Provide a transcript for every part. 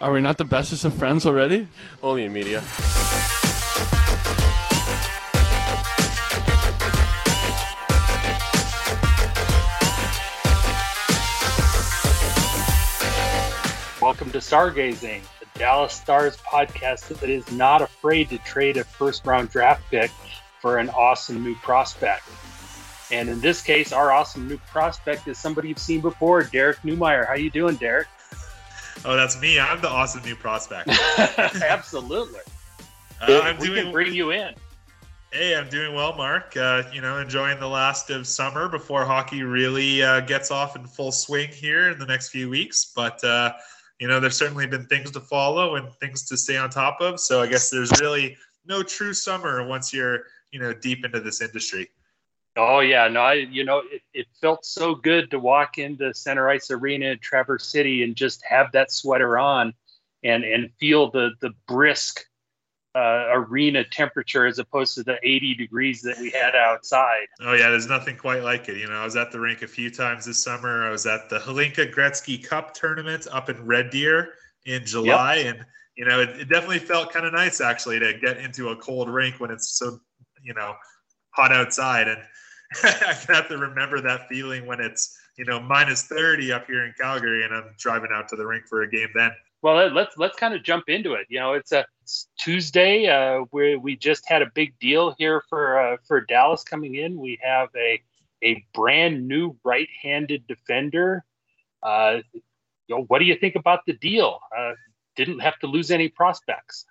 Are we not the bestest of friends already? Only in media. Welcome to Stargazing, the Dallas Stars podcast that is not afraid to trade a first round draft pick for an awesome new prospect. And in this case, our awesome new prospect is somebody you've seen before, Derek Neumeier. How you doing, Derek? Oh, that's me. I'm the awesome new prospect. Absolutely. Uh, I'm we doing. can bring you in. Hey, I'm doing well, Mark. Uh, you know, enjoying the last of summer before hockey really uh, gets off in full swing here in the next few weeks. But uh, you know, there's certainly been things to follow and things to stay on top of. So I guess there's really no true summer once you're you know deep into this industry. Oh yeah, no, I you know it, it felt so good to walk into Center Ice Arena in Traverse City and just have that sweater on, and and feel the the brisk uh, arena temperature as opposed to the 80 degrees that we had outside. Oh yeah, there's nothing quite like it. You know, I was at the rink a few times this summer. I was at the Hlinka Gretzky Cup tournament up in Red Deer in July, yep. and you know, it, it definitely felt kind of nice actually to get into a cold rink when it's so you know hot outside and I have to remember that feeling when it's you know minus 30 up here in Calgary and I'm driving out to the rink for a game then. Well, let's let's kind of jump into it. You know, it's a it's Tuesday uh, where we just had a big deal here for uh, for Dallas coming in. We have a a brand new right-handed defender. Uh, you know, what do you think about the deal? Uh, didn't have to lose any prospects.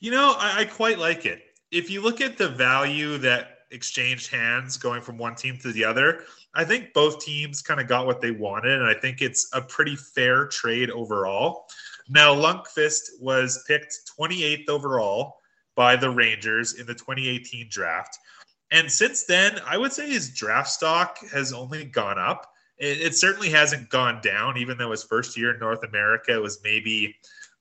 You know, I, I quite like it. If you look at the value that exchanged hands going from one team to the other. I think both teams kind of got what they wanted, and I think it's a pretty fair trade overall. Now, Lundkvist was picked 28th overall by the Rangers in the 2018 draft. And since then, I would say his draft stock has only gone up. It, it certainly hasn't gone down, even though his first year in North America was maybe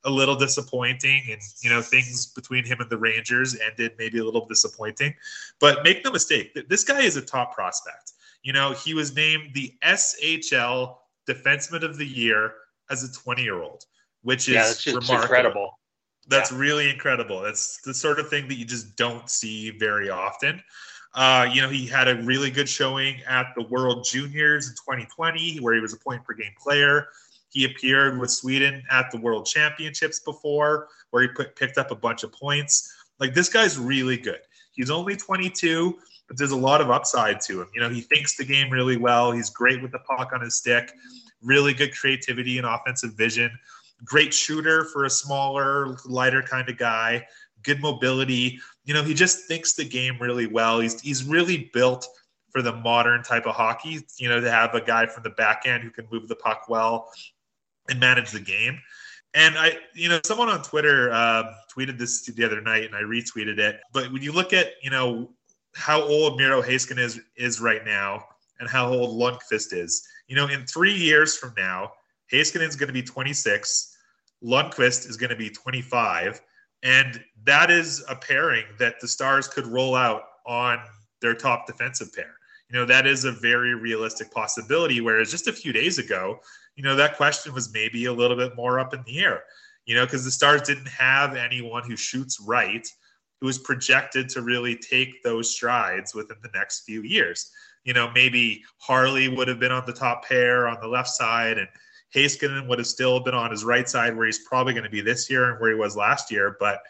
a little disappointing and you know things between him and the rangers ended maybe a little disappointing. But make no mistake this guy is a top prospect. You know he was named the shl defenseman of the year as a 20 year old which is yeah, that's remarkable. incredible. That's yeah. really incredible. That's the sort of thing that you just don't see very often. Uh, you know, he had a really good showing at the World Juniors in 2020, where he was a point per game player. He appeared with Sweden at the World Championships before, where he put, picked up a bunch of points. Like this guy's really good. He's only 22, but there's a lot of upside to him. You know, he thinks the game really well. He's great with the puck on his stick, really good creativity and offensive vision. Great shooter for a smaller, lighter kind of guy. Good mobility. You know, he just thinks the game really well. He's he's really built for the modern type of hockey. You know, to have a guy from the back end who can move the puck well, and manage the game. And I, you know, someone on Twitter uh, tweeted this the other night, and I retweeted it. But when you look at, you know, how old Miro Heiskanen is is right now, and how old Lundkvist is, you know, in three years from now, Heiskanen is going to be 26, Lundkvist is going to be 25, and that is a pairing that the Stars could roll out on their top defensive pair. You know, that is a very realistic possibility. Whereas just a few days ago, you know, that question was maybe a little bit more up in the air, you know, because the Stars didn't have anyone who shoots right who is projected to really take those strides within the next few years. You know, maybe Harley would have been on the top pair on the left side, and Heiskanen would have still been on his right side, where he's probably going to be this year and where he was last year. But,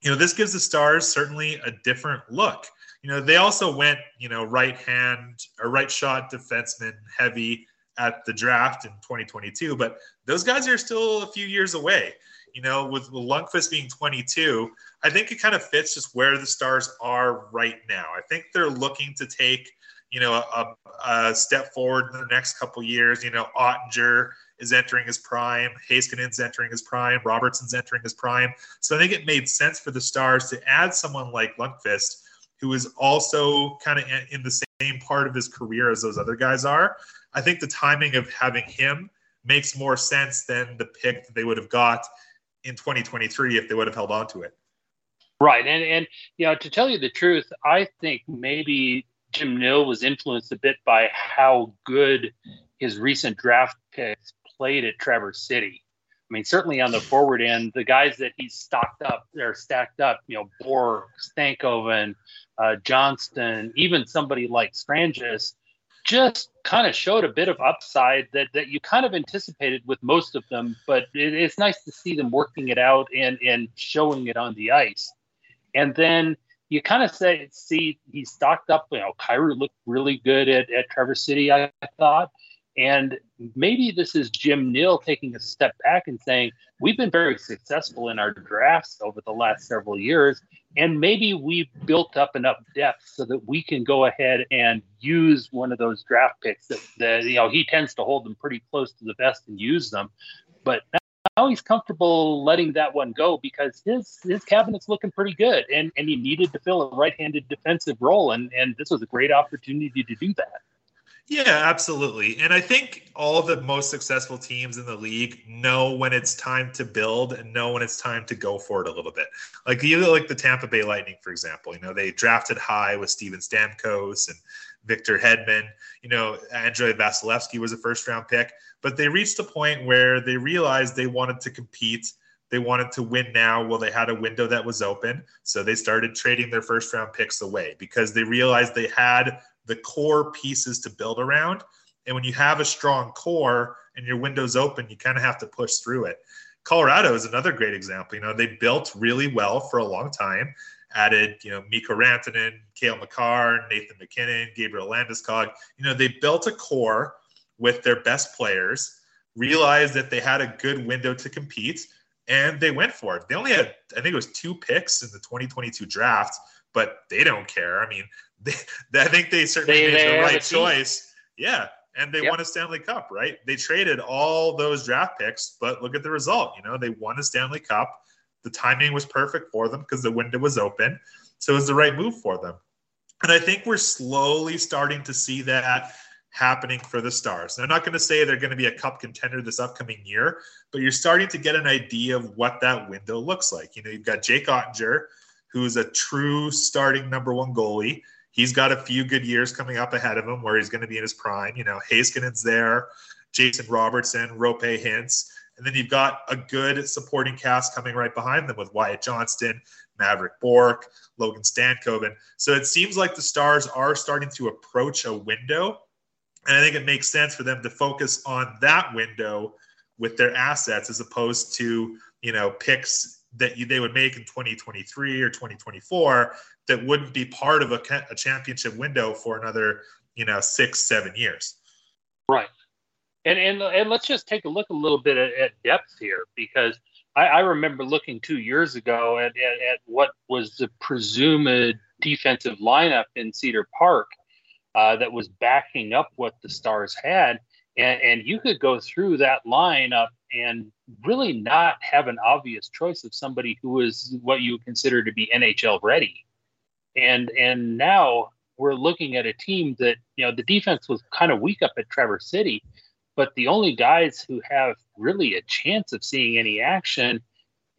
you know, this gives the Stars certainly a different look. You know, they also went, you know, right hand or right shot defenseman heavy at the draft in 2022, but those guys are still a few years away. You know, with, Lundkvist being 22, I think it kind of fits just where the Stars are right now. I think they're looking to take, you know, a, a step forward in the next couple years. You know, Oettinger is entering his prime, Heiskanen's entering his prime, Robertson's entering his prime. So I think it made sense for the Stars to add someone like Lundkvist, who is also kind of in the same part of his career as those other guys are. I think the timing of having him makes more sense than the pick that they would have got in 2023 if they would have held on to it. Right. And, and, you know, to tell you the truth, I think maybe Jim Nill was influenced a bit by how good his recent draft picks played at Traverse City. I mean, certainly on the forward end, the guys that he's stocked up, they're stacked up. You know, Bourque, Stankoven, uh, Johnston, even somebody like Stranges, just kind of showed a bit of upside that that you kind of anticipated with most of them. But it, it's nice to see them working it out and and showing it on the ice. And then you kind of say see he's stocked up. You know, Kyrou looked really good at at Traverse City. I thought. And maybe this is Jim Nill taking a step back and saying, we've been very successful in our drafts over the last several years. And maybe we've built up enough depth so that we can go ahead and use one of those draft picks that, that you know, he tends to hold them pretty close to the vest and use them. But now he's comfortable letting that one go because his his cabinet's looking pretty good and, and he needed to fill a right-handed defensive role and, and this was a great opportunity to do that. Yeah, absolutely. And I think all the most successful teams in the league know when it's time to build and know when it's time to go for it a little bit. Like you like the Tampa Bay Lightning, for example. You know, they drafted high with Steven Stamkos and Victor Hedman. You know, Andrei Vasilevskiy was a first round pick, but they reached a point where they realized they wanted to compete. They wanted to win now. Well, they had a window that was open. So they started trading their first round picks away because they realized they had the core pieces to build around. And when you have a strong core and your window's open, you kind of have to push through it. Colorado is another great example. You know, they built really well for a long time, added, you know, Mikko Rantanen, Cale Makar, Nathan MacKinnon, Gabriel Landeskog. You know, they built a core with their best players, realized that they had a good window to compete, and they went for it. They only had, I think it was two picks in the 2022 draft, but they don't care. I mean, they, I think they certainly they, made they the right choice. Yeah. And they yep. won a Stanley Cup, right? They traded all those draft picks, but look at the result. You know, they won a Stanley Cup. The timing was perfect for them because the window was open. So it was the right move for them. And I think we're slowly starting to see that happening for the Stars. And I'm not going to say they're going to be a cup contender this upcoming year, but you're starting to get an idea of what that window looks like. You know, you've got Jake Oettinger, who's a true starting number one goalie he's got a few good years coming up ahead of him where he's going to be in his prime. You know, Heiskanen's there, Jason Robertson, Roope Hintz. And then you've got a good supporting cast coming right behind them with Wyatt Johnston, Maverick Bourque, Logan Stankoven. So it seems like the Stars are starting to approach a window. And I think it makes sense for them to focus on that window with their assets as opposed to, you know, picks that you, they would make in 2023 or 2024 that wouldn't be part of a, a championship window for another, you know, six, seven years. Right. And, and, and let's just take a look a little bit at, at depth here because I, I, remember looking two years ago at, at, at, what was the presumed defensive lineup in Cedar Park uh, that was backing up what the Stars had. And, and you could go through that lineup and really not have an obvious choice of somebody who is what you consider to be NHL ready and and now we're looking at a team that you know the defense was kind of weak up at Traverse City, but the only guys who have really a chance of seeing any action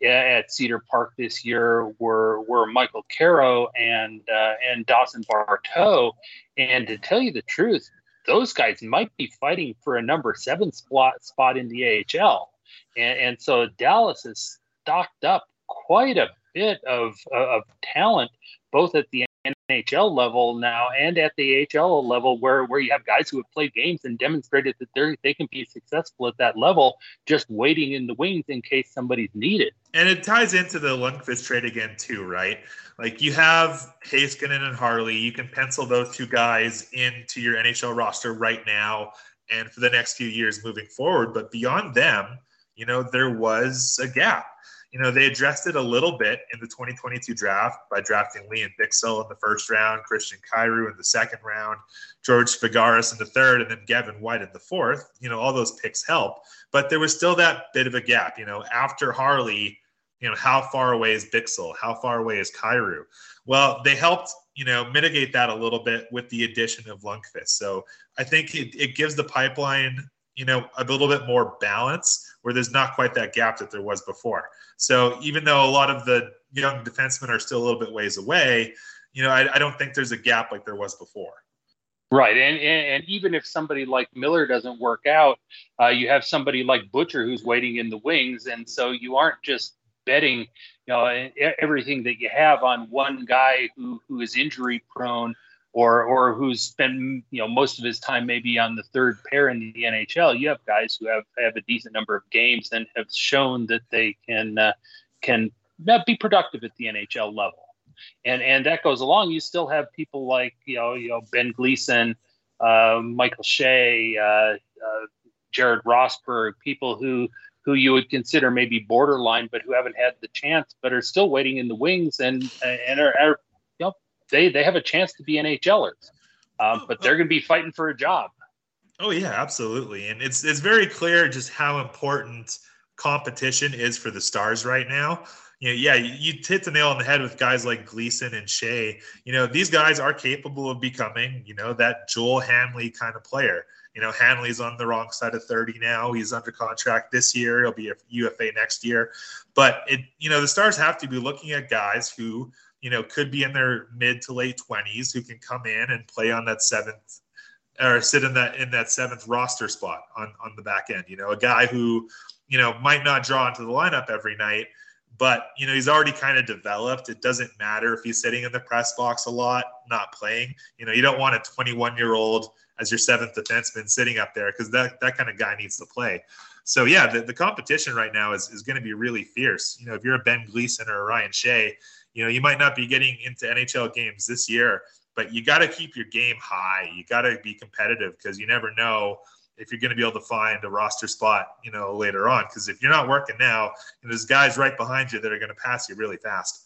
at Cedar Park this year were were Michael Karow and uh, and Dawson Barteaux. And to tell you the truth, those guys might be fighting for a number seven spot spot in the AHL. And, and so Dallas has stocked up quite a bit of, of talent both at the NHL level now and at the AHL level, where where you have guys who have played games and demonstrated that they they can be successful at that level, just waiting in the wings in case somebody's needed. And it ties into the Lundkvist trade again too, right? Like you have Heiskanen and Harley, you can pencil those two guys into your NHL roster right now and for the next few years moving forward. But beyond them, you know, there was a gap you know, they addressed it a little bit in the 2022 draft by drafting Lian Bichsel in the first round, Christian Kyrou in the second round, George Fagaris in the third, and then Gavin White in the fourth. You know, all those picks help, but there was still that bit of a gap. You know, after Harley, you know, how far away is Bichsel? How far away is Kyrou? Well, they helped, you know, mitigate that a little bit with the addition of Lundkvist. So I think it, it gives the pipeline you know, a little bit more balance where there's not quite that gap that there was before. So even though a lot of the young defensemen are still a little bit ways away, you know, I, I don't think there's a gap like there was before. Right, and, and, and even if somebody like Miller doesn't work out, uh, you have somebody like Butcher who's waiting in the wings, and so you aren't just betting, you know, everything that you have on one guy who who is injury prone or or who's spent you know most of his time maybe on the third pair in the NHL. You have guys who have have a decent number of games and have shown that they can uh, can be productive at the NHL level and and that goes along. You still have people like you know you know Ben Gleason, uh, Michael Shea, uh, uh, Jared Rosburg, people who who you would consider maybe borderline, but who haven't had the chance, but are still waiting in the wings and and are, are they they have a chance to be NHLers, um, but they're going to be fighting for a job. Oh yeah, absolutely, and it's it's very clear just how important competition is for the Stars right now you know, yeah, you hit the nail on the head with guys like Gleason and Shea. You know, these guys are capable of becoming, you know, that Joel Hanley kind of player. You know, Hanley's on the wrong side of 30 now. He's under contract this year. He'll be a UFA next year. But it, you know, the Stars have to be looking at guys who, you know, could be in their mid to late 20s who can come in and play on that seventh or sit in that in that seventh roster spot on on the back end. You know, a guy who, you know, might not draw into the lineup every night but you know he's already kind of developed. It doesn't matter if he's sitting in the press box a lot not playing. You know you don't want a 21 year old as your seventh defenseman sitting up there because that, that kind of guy needs to play. So yeah the, the competition right now is, is going to be really fierce. You know if you're a ben gleason or a ryan shea you know you might not be getting into nhl games this year but you got to keep your game high you got to be competitive because you never know if you're going to be able to find a roster spot, you know, later on. Because if you're not working now, know, there's guys right behind you that are going to pass you really fast.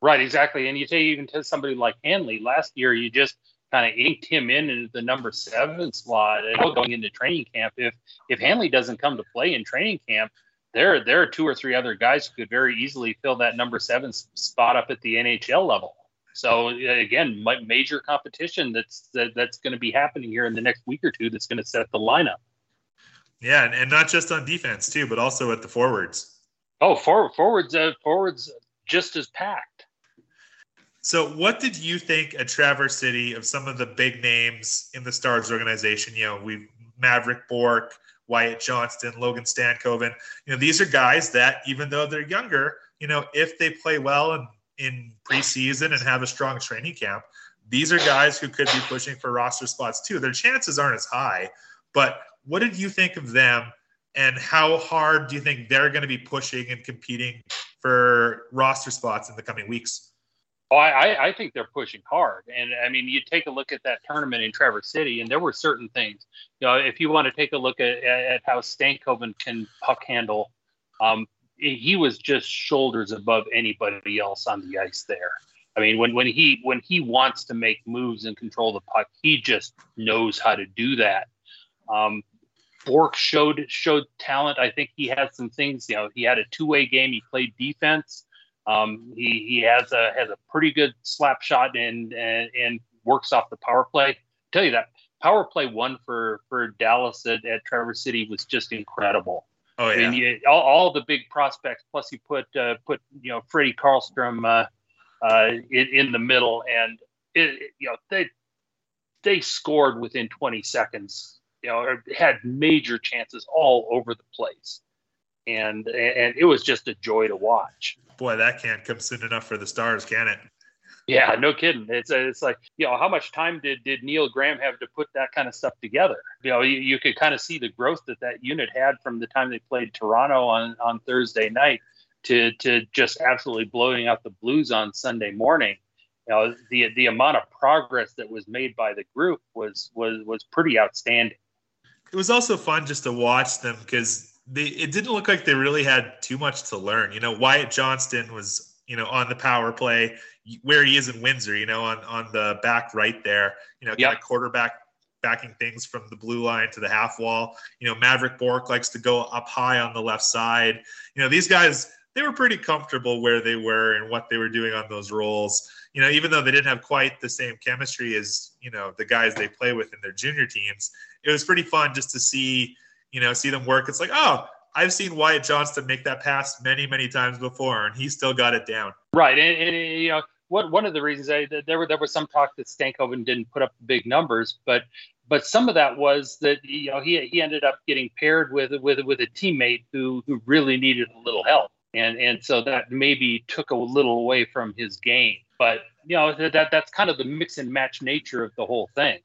Right, exactly. And you take even to somebody like Hanley. Last year, you just kind of inked him in into the number seven slot and uh, going into training camp. If if Hanley doesn't come to play in training camp, there there are two or three other guys who could very easily fill that number seven spot up at the NHL level. So again, major competition that's that, that's going to be happening here in the next week or two. That's going to set the lineup. Yeah, and, and not just on defense too, but also at the forwards. Oh, forward, forwards, uh, forwards, just as packed. So, what did you think at Traverse City of some of the big names in the Stars organization? You know, we Maverick Bourque, Wyatt Johnston, Logan Stankoven. You know, these are guys that, even though they're younger, you know, if they play well and in preseason and have a strong training camp, these are guys who could be pushing for roster spots too. Their chances aren't as high, but what did you think of them and how hard do you think they're going to be pushing and competing for roster spots in the coming weeks? Oh, I, I think they're pushing hard. And I mean, you take a look at that tournament in Traverse City, and there were certain things. You know, if you want to take a look at, at how Stankoven can puck handle, um, he was just shoulders above anybody else on the ice there. I mean, when when he when he wants to make moves and control the puck, he just knows how to do that. Um, Bourque showed showed talent. I think he had some things. You know, he had a two way game. He played defense. Um, he he has a has a pretty good slap shot and and, and works off the power play. I tell you that power play one for for Dallas at, at Traverse City was just incredible. Oh yeah. I mean, you, all, all the big prospects. Plus, you put uh, put you know Freddie Karlstrom uh, uh, in, in the middle, and it, you know they they scored within 20 seconds. You know, had major chances all over the place, and and it was just a joy to watch. Boy, that can't come soon enough for the Stars, can it? Yeah, no kidding. It's it's like you know how much time did did Neil Graham have to put that kind of stuff together? You know, you, you could kind of see the growth that that unit had from the time they played Toronto on on Thursday night to to just absolutely blowing out the Blues on Sunday morning. You know, the the amount of progress that was made by the group was was was pretty outstanding. It was also fun just to watch them because they it didn't look like they really had too much to learn. You know, Wyatt Johnston was you know on the power play where he is in Windsor, you know, on, on the back right there, you know, kind yep. of quarterback backing things from the blue line to the half wall. You know, Maverick Bourque likes to go up high on the left side. You know, these guys, they were pretty comfortable where they were and what they were doing on those roles. You know, even though they didn't have quite the same chemistry as, you know, the guys they play with in their junior teams, it was pretty fun just to see, you know, see them work. It's like, oh, I've seen Wyatt Johnston make that pass many, many times before, and he still got it down. Right, and, and you know, what one of the reasons I there were there was some talk that Stankoven didn't put up big numbers, but but some of that was that you know he he ended up getting paired with with with a teammate who who really needed a little help, and and so that maybe took a little away from his game. But you know that that's kind of the mix and match nature of the whole thing.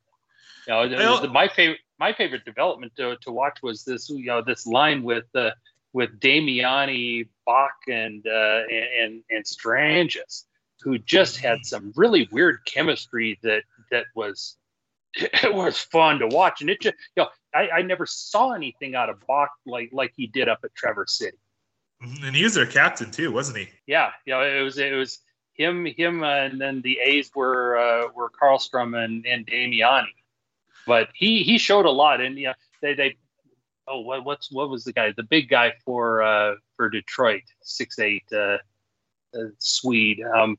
You know, my favorite my favorite development to, to watch was this you know this line with uh, with Damiani, Back, and uh, and and Stranges, who just had some really weird chemistry that that was it was fun to watch, and it just you know I, I never saw anything out of Back like like he did up at Traverse City. Mm-hmm. And he was their captain too, wasn't he? Yeah, you know, it was it was him him, uh, and then the A's were uh, were Karlstrom and and Damiani, but he he showed a lot, and yeah, they they oh what what's what was the guy the big guy for uh for Detroit six eight uh, uh Swede um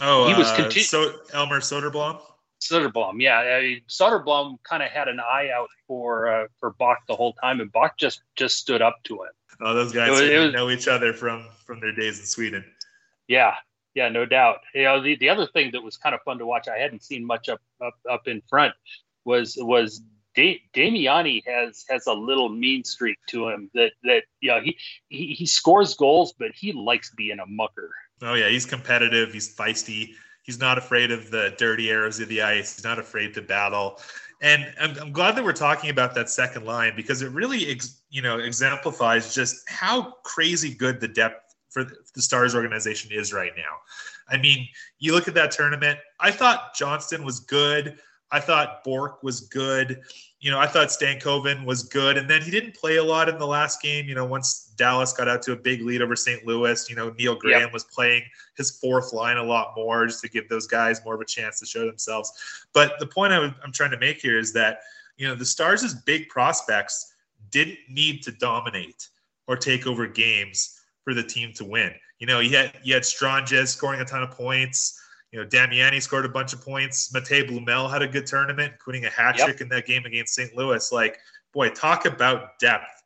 oh he was uh, so Elmer Soderblom Soderblom, yeah, I mean, Soderblom kind of had an eye out for uh, for Back the whole time, and Back just just stood up to him. Oh, those guys was, was, know each other from from their days in Sweden. Yeah, yeah, no doubt. You know, the, the other thing that was kind of fun to watch, I hadn't seen much up up up in front, was was da- Damiani has has a little mean streak to him that that know he, he he scores goals, but he likes being a mucker. Oh yeah, he's competitive. He's feisty. He's not afraid of the dirty arrows of the ice. He's not afraid to battle. And I'm, I'm glad that we're talking about that second line because it really, ex, you know, exemplifies just how crazy good the depth for the Stars organization is right now. I mean, you look at that tournament. I thought Johnston was good. I thought Bourque was good you know, I thought Stankoven was good, and then he didn't play a lot in the last game. You know, once Dallas got out to a big lead over St. Louis, you know, Neil Graham yep. was playing his fourth line a lot more just to give those guys more of a chance to show themselves. But the point I am trying to make here is that you know the Stars' big prospects didn't need to dominate or take over games for the team to win. You know, you had you had Stranges scoring a ton of points. You know, Damiani scored a bunch of points. Matej Blumel had a good tournament, including a hat trick yep. in that game against St. Louis. Like, boy, talk about depth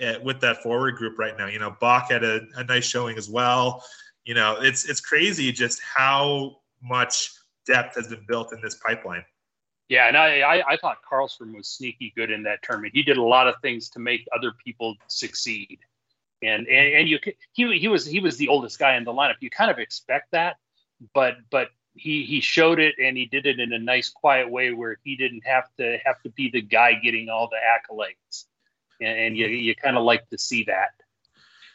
at, with that forward group right now. You know, Back had a, a nice showing as well. You know, it's it's crazy just how much depth has been built in this pipeline. Yeah, and I, I, I thought Karlstrom was sneaky good in that tournament. He did a lot of things to make other people succeed, and and, and you he he was he was the oldest guy in the lineup. You kind of expect that, but but he he showed it and he did it in a nice quiet way where he didn't have to have to be the guy getting all the accolades. And, and you you kind of like to see that.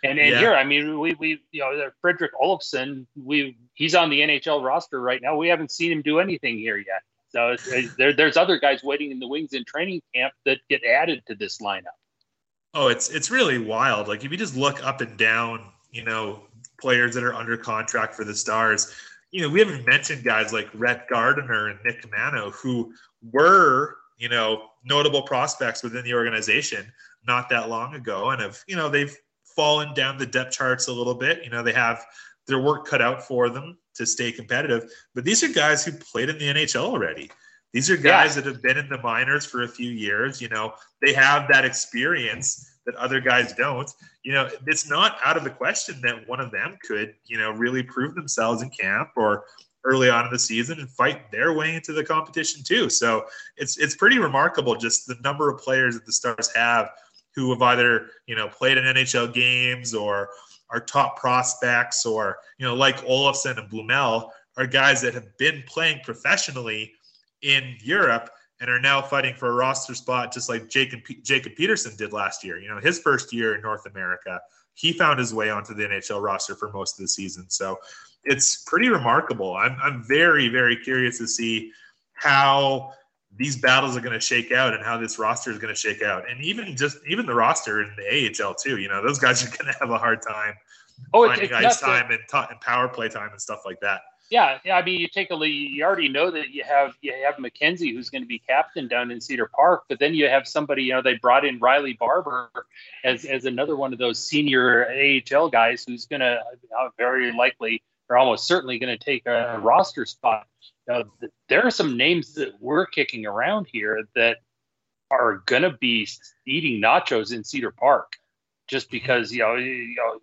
And and yeah. here i mean we we you know frederick olofsson we he's on the nhl roster right now. We haven't seen him do anything here yet. So there, there's other guys waiting in the wings in training camp that get added to this lineup. Oh it's it's really wild. Like if you just look up and down you know players that are under contract for the stars you know, we haven't mentioned guys like Rhett Gardner and Nick Mano who were, you know, notable prospects within the organization not that long ago and have, you know, they've fallen down the depth charts a little bit. You know, they have their work cut out for them to stay competitive. But these are guys who played in the NHL already. These are guys yeah. that have been in the minors for a few years. You know, they have that experience that other guys don't you know, it's not out of the question that one of them could, you know, really prove themselves in camp or early on in the season and fight their way into the competition too. So it's it's pretty remarkable just the number of players that the Stars have who have either, you know, played in NHL games or are top prospects or, you know, like Olofsson and Blumel are guys that have been playing professionally in Europe and are now fighting for a roster spot, just like Jacob, Jacob Peterson did last year. You know, his first year in North America, he found his way onto the NHL roster for most of the season. So it's pretty remarkable. I'm, I'm very, very curious to see how these battles are going to shake out and how this roster is going to shake out. And even just even the roster in the AHL too, you know, those guys are going to have a hard time oh, finding it's, it's ice time and, t- and power play time and stuff like that. Yeah, yeah. I mean, you take a you already know that you have you have McKenzie who's going to be captain down in Cedar Park, but then you have somebody. You know, they brought in Riley Barber as as another one of those senior AHL guys who's going to uh, very likely or almost certainly going to take a roster spot. Uh, there are some names that we're kicking around here that are going to be eating nachos in Cedar Park, just because you know, you know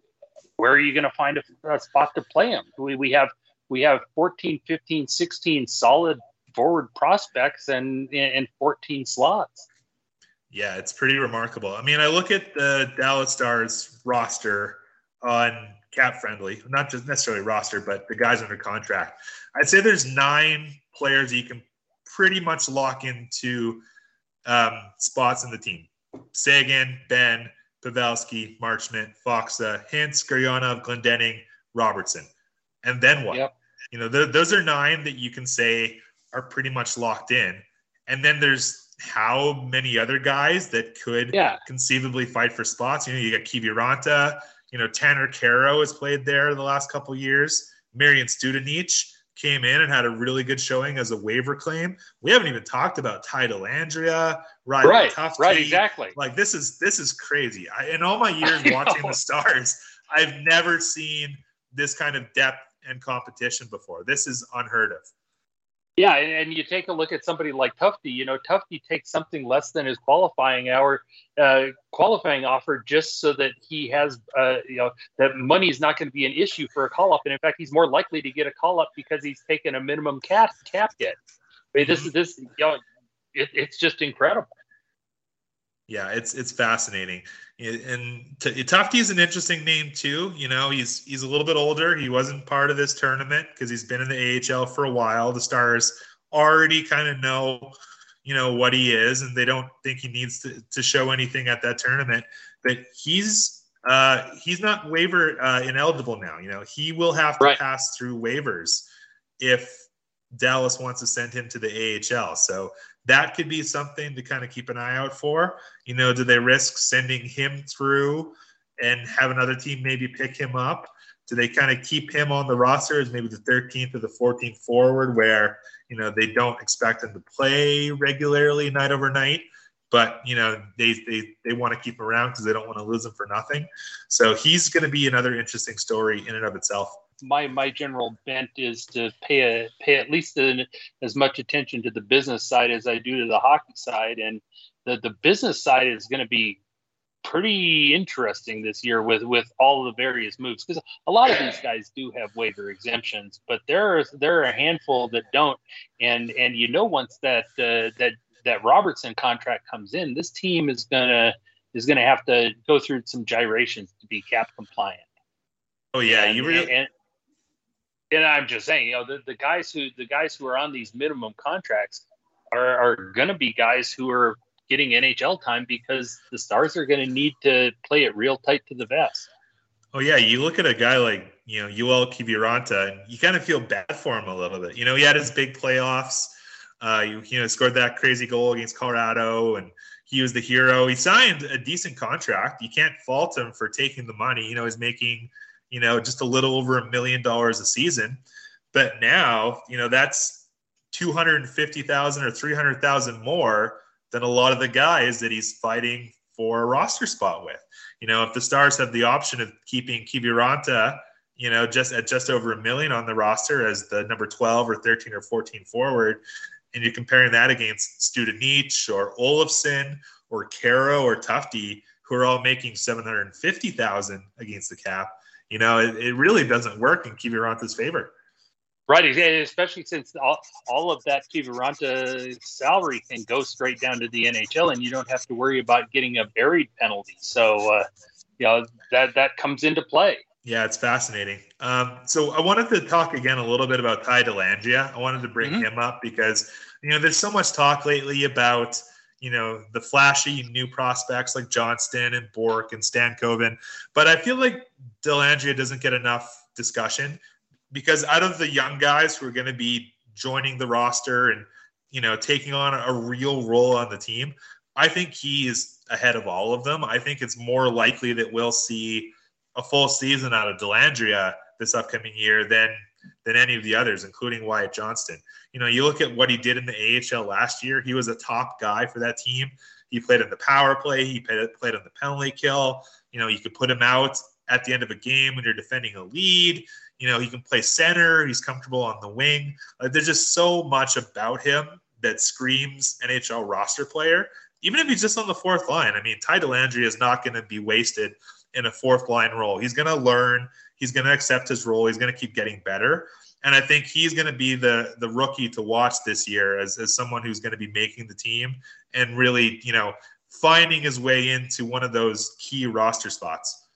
where are you going to find a, a spot to play them? We we have we have 14, 15, 16 solid forward prospects and and 14 slots. Yeah, it's pretty remarkable. I mean, I look at the Dallas Stars roster on cap friendly, not just necessarily roster, but the guys under contract. I'd say there's nine players you can pretty much lock into um, spots in the team. Seguin, Benn, Pavelski, Marchment, Faksa, Hintz, Gurianov, Glendening, Robertson. And then what? Yep. You know, th- those are nine that you can say are pretty much locked in. And then there's how many other guys that could yeah. conceivably fight for spots. You know, you got Kiviranta, you know, Tanner Kero has played there the last couple years. Marian Studenic came in and had a really good showing as a waiver claim. We haven't even talked about Ty Dellandrea, Riley right. Right, exactly. Like this is this is crazy. I, in all my years watching the Stars, I've never seen this kind of depth and competition before. This is unheard of. Yeah, and, you take a look at somebody like Tufte. You know, Tufte takes something less than his qualifying hour, uh, qualifying offer, just so that he has, uh, you know, that money is not going to be an issue for a call up. And in fact, he's more likely to get a call up because he's taken a minimum cap cap hit. I mean, this is this, you know, it, it's just incredible. Yeah, it's it's fascinating, and Tufte is an interesting name too. You know, he's he's a little bit older. He wasn't part of this tournament because he's been in the AHL for a while. The Stars already kind of know, you know, what he is, and they don't think he needs to, to show anything at that tournament. But he's uh, he's not waiver uh, ineligible now. You know, he will have to right. pass through waivers if Dallas wants to send him to the AHL. So that could be something to kind of keep an eye out for. You know, do they risk sending him through and have another team maybe pick him up? Do they kind of keep him on the roster as maybe the 13th or the 14th forward where, you know, they don't expect him to play regularly night over night, but, you know, they, they, they want to keep him around because they don't want to lose him for nothing. So he's going to be another interesting story in and of itself my my general bent is to pay a, pay at least an, as much attention to the business side as I do to the hockey side, and the the business side is going to be pretty interesting this year with with all the various moves because a lot of these guys do have waiver exemptions, but there are there are a handful that don't, and and you know once that uh, that that Robertson contract comes in, this team is gonna is gonna have to go through some gyrations to be cap compliant. Oh yeah, and, you really and, and I'm just saying, you know, the, the guys who the guys who are on these minimum contracts are, are going to be guys who are getting NHL time because the Stars are going to need to play it real tight to the vest. Oh yeah, you look at a guy like you know Joel Kiviranta, and you kind of feel bad for him a little bit. You know, he had his big playoffs. Uh, you, you know, scored that crazy goal against Colorado, and he was the hero. He signed a decent contract. You can't fault him for taking the money. You know, he's making you know, just a little over a million dollars a season. But now, you know, that's 250,000 or 300,000 more than a lot of the guys that he's fighting for a roster spot with. You know, if the Stars have the option of keeping Kiviranta, you know, just at just over a million on the roster as the number 12 or 13 or 14 forward, and you're comparing that against Studenic or Olofsson or Kero or Tufte, who are all making 750,000 against the cap, you know, it, it really doesn't work in Kiviranta's favor. Right, especially since all, all of that Kiviranta salary can go straight down to the NHL, and you don't have to worry about getting a buried penalty. So, uh, you know, that that comes into play. Yeah, it's fascinating. Um, so I wanted to talk again a little bit about Ty Dellandrea. I wanted to bring mm-hmm. him up because you know there's so much talk lately about you know the flashy new prospects like Johnston and Bourque and Stankoven. But I feel like Dellandrea doesn't get enough discussion because out of the young guys who are going to be joining the roster and you know taking on a real role on the team, I think he is ahead of all of them. I think it's more likely that we'll see a full season out of Dellandrea this upcoming year than than any of the others, including Wyatt Johnston. You know, you look at what he did in the AHL last year, he was a top guy for that team. He played in the power play, he played, on the penalty kill. You know, you could put him out at the end of a game when you're defending a lead. You know, he can play center, he's comfortable on the wing. Like, there's just so much about him that screams NHL roster player. Even if he's just on the fourth line, I mean, Ty Dellandrea is not going to be wasted in a fourth line role. He's going to learn. He's going to accept his role. He's going to keep getting better. And I think he's going to be the the rookie to watch this year as, as someone who's going to be making the team and really, you know, finding his way into one of those key roster spots.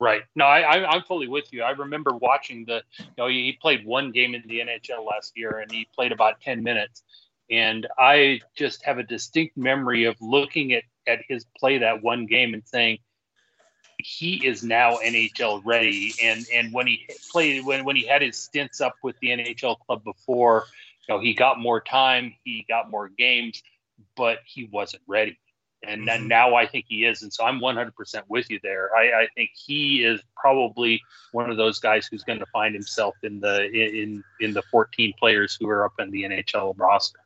Right. No, I, I'm fully with you. I remember watching the, you know, he played one game in the NHL last year and he played about 10 minutes. And I just have a distinct memory of looking at, at his play that one game and saying, he is now NHL ready. And and when he played when when he had his stints up with the NHL club before, you know, he got more time, he got more games, but he wasn't ready and then mm-hmm. now I think he is, and so I'm 100% with you there. I, I, think he is probably one of those guys who's going to find himself in the in in the 14 players who are up in the NHL roster.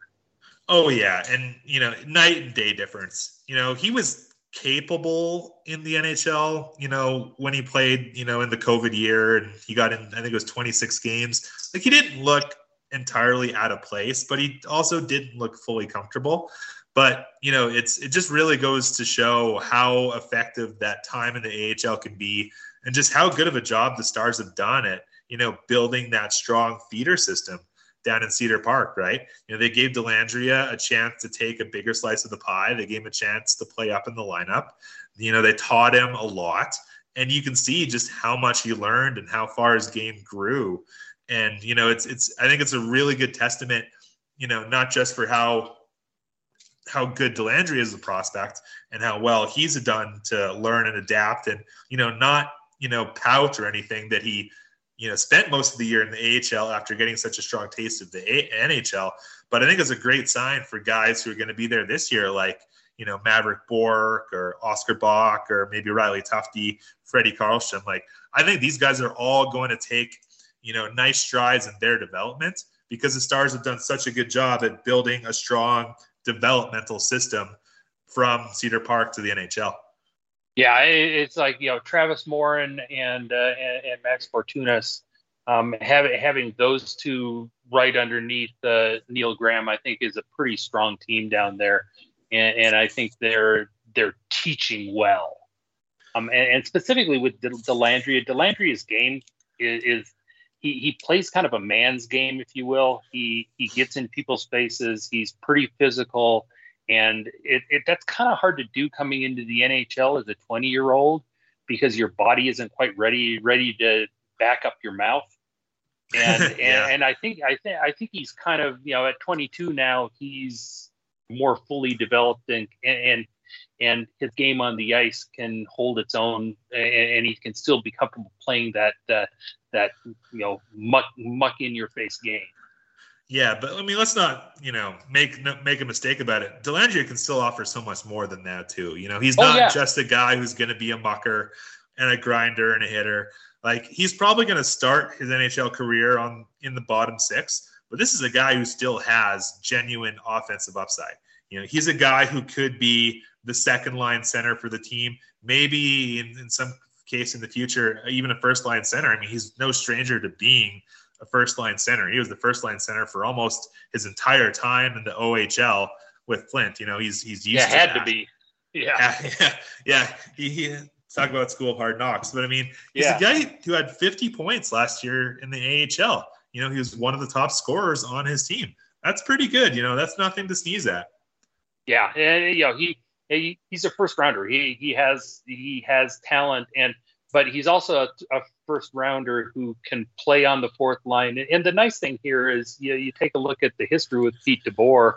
Oh yeah, and you know, night and day difference. You know, he was capable in the NHL. You know, when he played, you know, in the COVID year, and he got in, I think it was 26 games. Like he didn't look entirely out of place, but he also didn't look fully comfortable. But you know, it's it just really goes to show how effective that time in the AHL can be, and just how good of a job the Stars have done at you know building that strong feeder system down in Cedar Park, right? You know, they gave Dellandrea a chance to take a bigger slice of the pie. They gave him a chance to play up in the lineup. You know, they taught him a lot. And you can see just how much he learned and how far his game grew. And, you know, it's it's I think it's a really good testament, you know, not just for how how good Dellandrea is a prospect and how well he's done to learn and adapt and you know not you know pout or anything that he you know spent most of the year in the AHL after getting such a strong taste of the a- NHL but I think it's a great sign for guys who are going to be there this year like you know Maverick Bourque or Oskar Back or maybe Riley Tufte Freddie Karlstrom like I think these guys are all going to take you know nice strides in their development because the stars have done such a good job at building a strong developmental system from Cedar Park to the NHL. Yeah, it's like you know Travis Morin and uh, and, and, Max Fortunus um, having having those two right underneath uh, Neil Graham, I think is a pretty strong team down there, and, and I think they're they're teaching well. Um, and, and specifically with Dellandrea, Dellandrea's game is, is he, he plays kind of a man's game, if you will. He he gets in people's faces. He's pretty physical, and it, it that's kind of hard to do coming into the NHL as a 20 year old because your body isn't quite ready ready to back up your mouth. And yeah. and, and I think I think I think he's kind of you know at 22 now he's more fully developed and and and his game on the ice can hold its own and, and he can still be comfortable playing that uh, that you know muck muck in your face game. Yeah, but I mean, let's not you know make make a mistake about it. Dellandrea can still offer so much more than that too. You know, he's oh, not yeah. just a guy who's going to be a mucker and a grinder and a hitter. Like he's probably going to start his NHL career on in the bottom six, but this is a guy who still has genuine offensive upside. You know, he's a guy who could be the second line center for the team, maybe in, in some case in the future, even a first line center. I mean, he's no stranger to being a first line center. He was the first line center for almost his entire time in the OHL with Flint. You know, he's he's used yeah, to had that. to be. Yeah. Yeah. Yeah. He, he talk about school of hard knocks. But I mean, he's yeah. a guy who had 50 points last year in the AHL. You know, he was one of the top scorers on his team. That's pretty good. You know, that's nothing to sneeze at. Yeah. And, you know, he, he he's a first rounder. He he has he has talent and but he's also a, a, first rounder who can play on the fourth line. And the nice thing here is you, know, you take a look at the history with Pete DeBoer,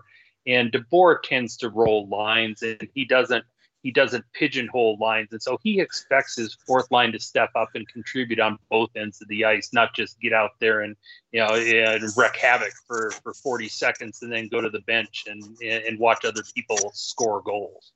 and DeBoer tends to roll lines, and he doesn't he doesn't pigeonhole lines, and so he expects his fourth line to step up and contribute on both ends of the ice, not just get out there and you know and wreak havoc for for 40 seconds and then go to the bench and and watch other people score goals.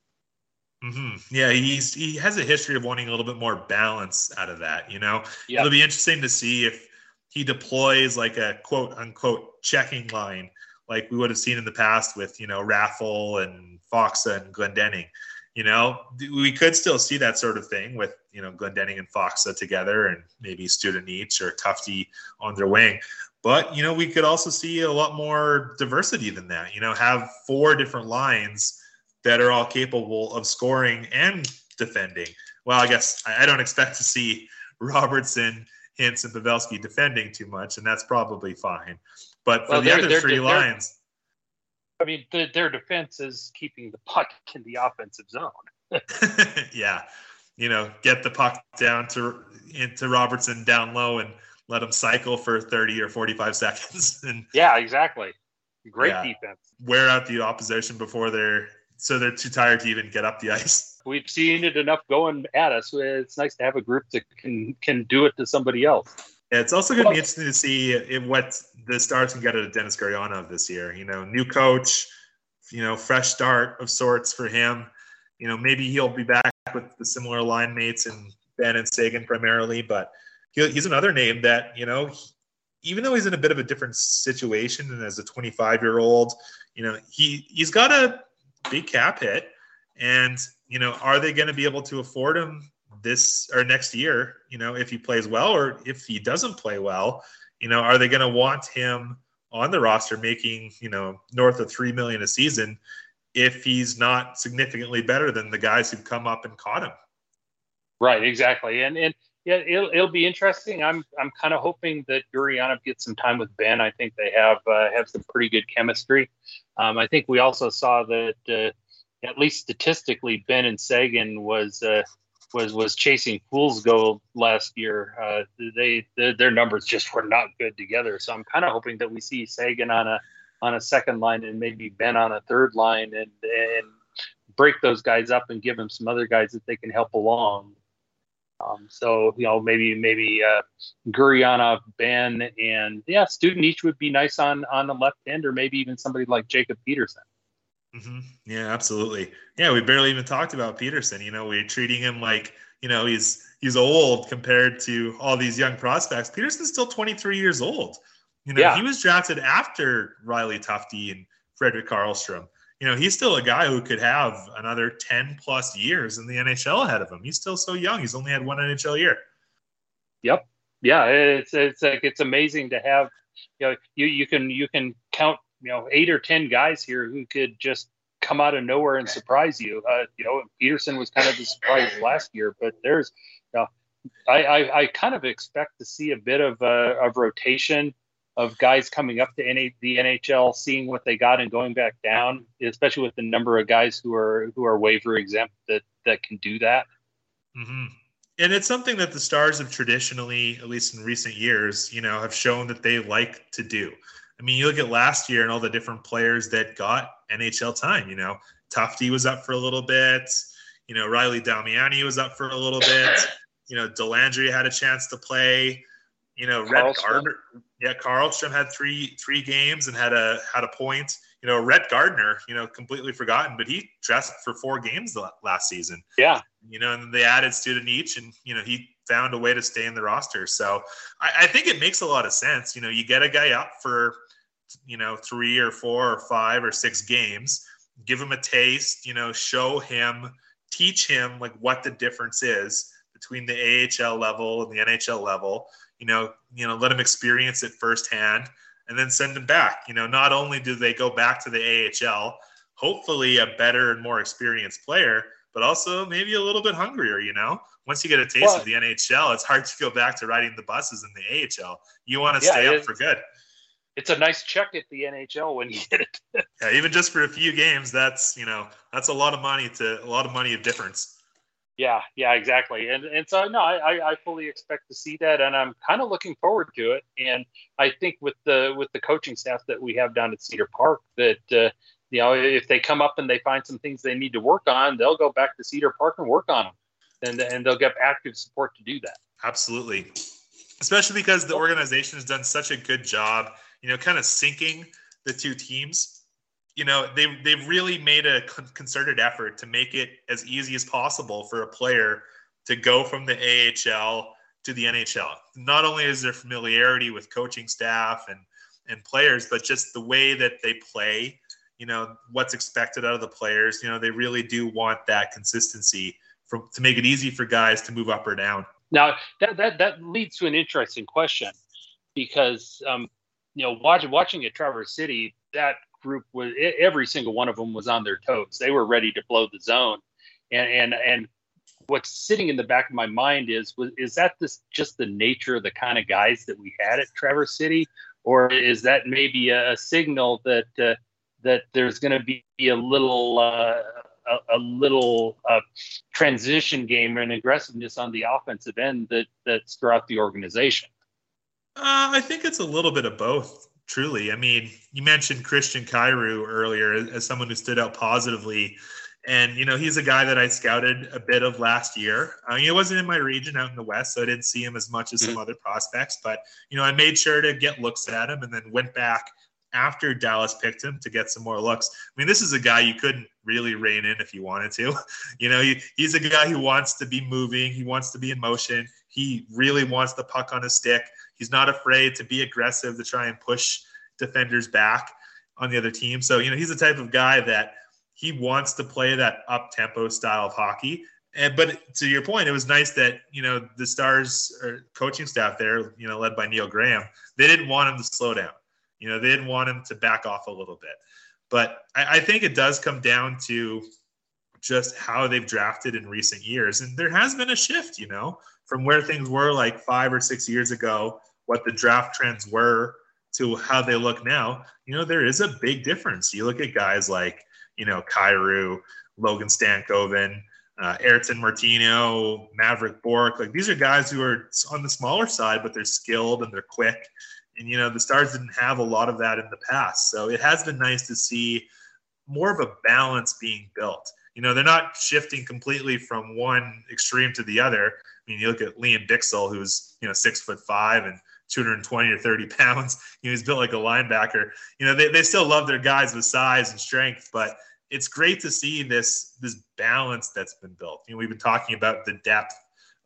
Mm-hmm. Yeah, he's he has a history of wanting a little bit more balance out of that. You know, yep. it'll be interesting to see if he deploys like a quote unquote checking line, like we would have seen in the past with you know Raffl and Faksa and Glendening. You know, we could still see that sort of thing with you know Glendening and Faksa together, and maybe Studenic or Tufte on their wing. But you know, we could also see a lot more diversity than that. You know, have four different lines that are all capable of scoring and defending. well, I guess I don't expect to see Robertson, Hintz, and Pavelski defending too much, and that's probably fine. But for well, the other they're, 3 they're, lines, I mean, the, their defense is keeping the puck in the offensive zone. yeah, you know, get the puck down to into Robertson down low and let him cycle for 30 or 45 seconds. and yeah, exactly. Great yeah, defense. Wear out the opposition before they're so they're too tired to even get up the ice. We've seen it enough going at us. It's nice to have a group that can can do it to somebody else. Yeah, it's also going to be interesting to see what the Stars can get out of Denis Gurianov this year. You know, new coach, you know, fresh start of sorts for him. You know, maybe he'll be back with the similar line mates and Benn and Seguin primarily, but he's another name that you know, even though he's in a bit of a different situation and as a 25 year old, you know, he he's got a big cap hit, and you know, are they going to be able to afford him this or next year? You know, if he plays well or if he doesn't play well, you know, are they going to want him on the roster making you know north of three million a season if he's not significantly better than the guys who've come up and caught him? Right, exactly, and and yeah, it'll, it'll be interesting. I'm I'm kind of hoping that Gurianov gets some time with Benn. I think they have uh, have some pretty good chemistry. Um, I think we also saw that uh, at least statistically, Benn and Seguin was uh, was was chasing fool's gold last year. Uh, they the, their numbers just were not good together. So I'm kind of hoping that we see Seguin on a on a second line and maybe Benn on a third line and and break those guys up and give them some other guys that they can help along. Um, so you know maybe maybe uh, Gurianov, Benn, and yeah, Studenic would be nice on on the left end, or maybe even somebody like Jacob Peterson. Mm-hmm. Yeah, absolutely. Yeah, we barely even talked about Peterson. You know, we're treating him like you know he's he's old compared to all these young prospects. Peterson's still 23 years old. You know, yeah. he was drafted after Riley Tufte and Frederick Karlstrom you know, he's still a guy who could have another 10 plus years in the NHL ahead of him. He's still so young. He's only had one NHL year. Yep. Yeah. It's, it's like, it's amazing to have, you know, you, you can, you can count, you know, eight or 10 guys here who could just come out of nowhere and surprise you. Uh, you know, Peterson was kind of the surprise last year, but there's, you know, I, I, I kind of expect to see a bit of, uh, of rotation of guys coming up to NA, the NHL, seeing what they got and going back down, especially with the number of guys who are who are waiver exempt that that can do that. Mm-hmm. And it's something that the Stars have traditionally, at least in recent years, you know, have shown that they like to do. I mean, you look at last year and all the different players that got NHL time. You know, Tufte was up for a little bit. You know, Riley Damiani was up for a little bit. You know, Dellandrea had a chance to play. You know, Rhett Gardner, yeah, Karlstrom had three three games and had a had a point. You know, Rhett Gardner, you know, completely forgotten, but he dressed for four games last season. Yeah, you know, and they added Studenic, and you know, he found a way to stay in the roster. So I, I think it makes a lot of sense. You know, you get a guy up for you know three or four or five or six games, give him a taste. You know, show him, teach him like what the difference is between the AHL level and the NHL level you know, you know, let them experience it firsthand and then send them back. You know, not only do they go back to the AHL, hopefully a better and more experienced player, but also maybe a little bit hungrier, you know? Once you get a taste well, of the NHL, it's hard to go back to riding the buses in the AHL. You want to yeah, stay up for good. It's a nice check at the NHL when you get it. yeah, even just for a few games, that's, you know, that's a lot of money to a lot of money of difference. Yeah, yeah, exactly. And and so no, I, I fully expect to see that, and I'm kind of looking forward to it. And I think with the with the coaching staff that we have down at Cedar Park, that uh, you know, if they come up and they find some things they need to work on, they'll go back to Cedar Park and work on them, and and they'll get active support to do that. Absolutely, especially because the organization has done such a good job, you know, kind of syncing the two teams you know they they've really made a concerted effort to make it as easy as possible for a player to go from the AHL to the NHL. Not only is there familiarity with coaching staff and and players, but just the way that they play, you know, what's expected out of the players, you know, they really do want that consistency from to make it easy for guys to move up or down. Now that that that leads to an interesting question because um, you know, watching watching at Traverse City, that group was every single one of them was on their toes. They were ready to blow the zone, and and and what's sitting in the back of my mind is was is that this just the nature of the kind of guys that we had at Traverse City, or is that maybe a, a signal that uh, that there's going to be a little uh, a, a, little uh, transition game and aggressiveness on the offensive end that that's throughout the organization? Uh, I think it's a little bit of both. Truly, I mean, you mentioned Christian Kyrou earlier as someone who stood out positively and you know, he's a guy that I scouted a bit of last year. Uh, he wasn't in my region out in the west, so I didn't see him as much as some mm-hmm. other prospects. But you know, I made sure to get looks at him, and then went back after Dallas picked him to get some more looks. I mean, this is a guy you couldn't really rein in if you wanted to. You know, he, he's a guy who wants to be moving. He wants to be in motion. He really wants the puck on his stick. He's not afraid to be aggressive to try and push defenders back on the other team. So, you know, he's the type of guy that he wants to play that up tempo style of hockey. And but to your point, it was nice that you know the Stars coaching staff there, you know, led by Neil Graham, they didn't want him to slow down. You know, they didn't want him to back off a little bit. But I, I think it does come down to just how they've drafted in recent years, and there has been a shift. You know, from where things were like five or six years ago, what the draft trends were to how they look now. You know, there is a big difference. You look at guys like you know, Kyrou, Logan Stankoven, uh, Ayrton Martino, Mavrik Bourque. Like these are guys who are on the smaller side, but they're skilled and they're quick. And, you know, the Stars didn't have a lot of that in the past. So it has been nice to see more of a balance being built. You know, they're not shifting completely from one extreme to the other. I mean, you look at Lian Bichsel, who's, you know, six foot five and 220 or 30 pounds. You know, he's built like a linebacker. You know, they, they still love their guys with size and strength, but it's great to see this this balance that's been built. You know, we've been talking about the depth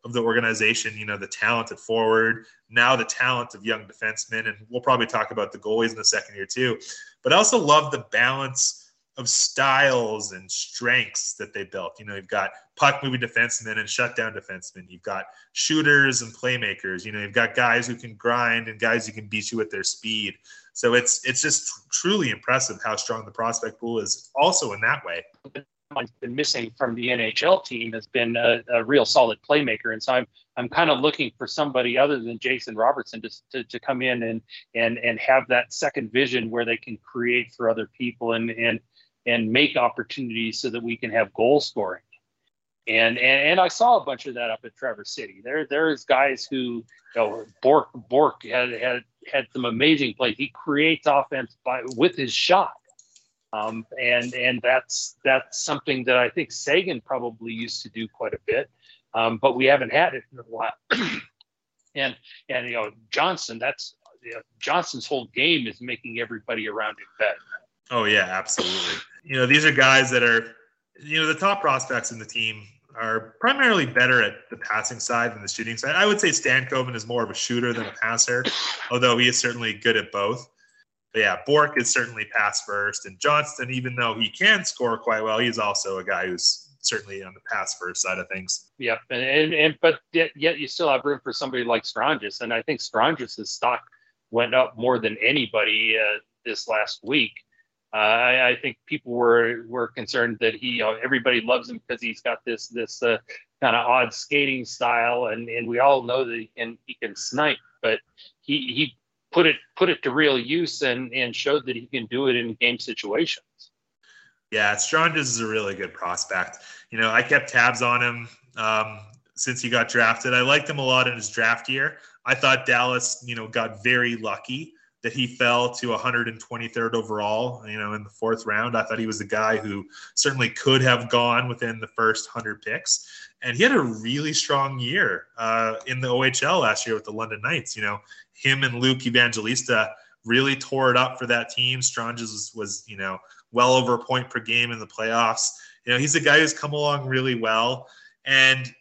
of the organization, you know, the talent at forward, now the talent of young defensemen, and we'll probably talk about the goalies in the second year too. But I also love the balance of styles and strengths that they built. You know, you've got puck moving defensemen and shutdown defensemen. You've got shooters and playmakers. You know, you've got guys who can grind and guys who can beat you with their speed. So it's it's just truly impressive how strong the prospect pool is. Also in that way. What's been missing from the NHL team has been a, a real solid playmaker, and so I'm I'm kind of looking for somebody other than Jason Robertson to, to, to come in and and and have that second vision where they can create for other people and and and make opportunities so that we can have goal scoring. And, and and I saw a bunch of that up at Traverse City. There there's guys who you know Bourque Bourque had had had some amazing plays. He creates offense by with his shot. Um, and and that's that's something that I think Seguin probably used to do quite a bit, um, but we haven't had it in a while. and and you know Johnston, that's you know, Johnston's whole game is making everybody around him better. Oh yeah, absolutely. You know, these are guys that are, you know, the top prospects in the team are primarily better at the passing side than the shooting side. I would say Stankoven is more of a shooter than a passer, although he is certainly good at both. But yeah, Bourque is certainly pass first, and Johnston, even though he can score quite well, he's also a guy who's certainly on the pass first side of things. Yep, and and, and but yet, yet you still have room for somebody like Stranges, and I think Stranges' stock went up more than anybody uh, this last week. Uh, I, I, think people were were concerned that he, you know, everybody loves him because he's got this this uh, kind of odd skating style, and and we all know that he can he can snipe, but he he put it put it to real use and and showed that he can do it in game situations. Yeah, Stranges is a really good prospect. You know, I kept tabs on him um, since he got drafted. I liked him a lot in his draft year. I thought Dallas, you know, got very lucky that he fell to 123rd overall, you know, in the fourth round. I thought he was a guy who certainly could have gone within the first 100 picks. And he had a really strong year uh, in the OHL last year with the London Knights. You know, him and Luke Evangelista really tore it up for that team. Stranges was, was, you know, well over a point per game in the playoffs. You know, he's a guy who's come along really well. And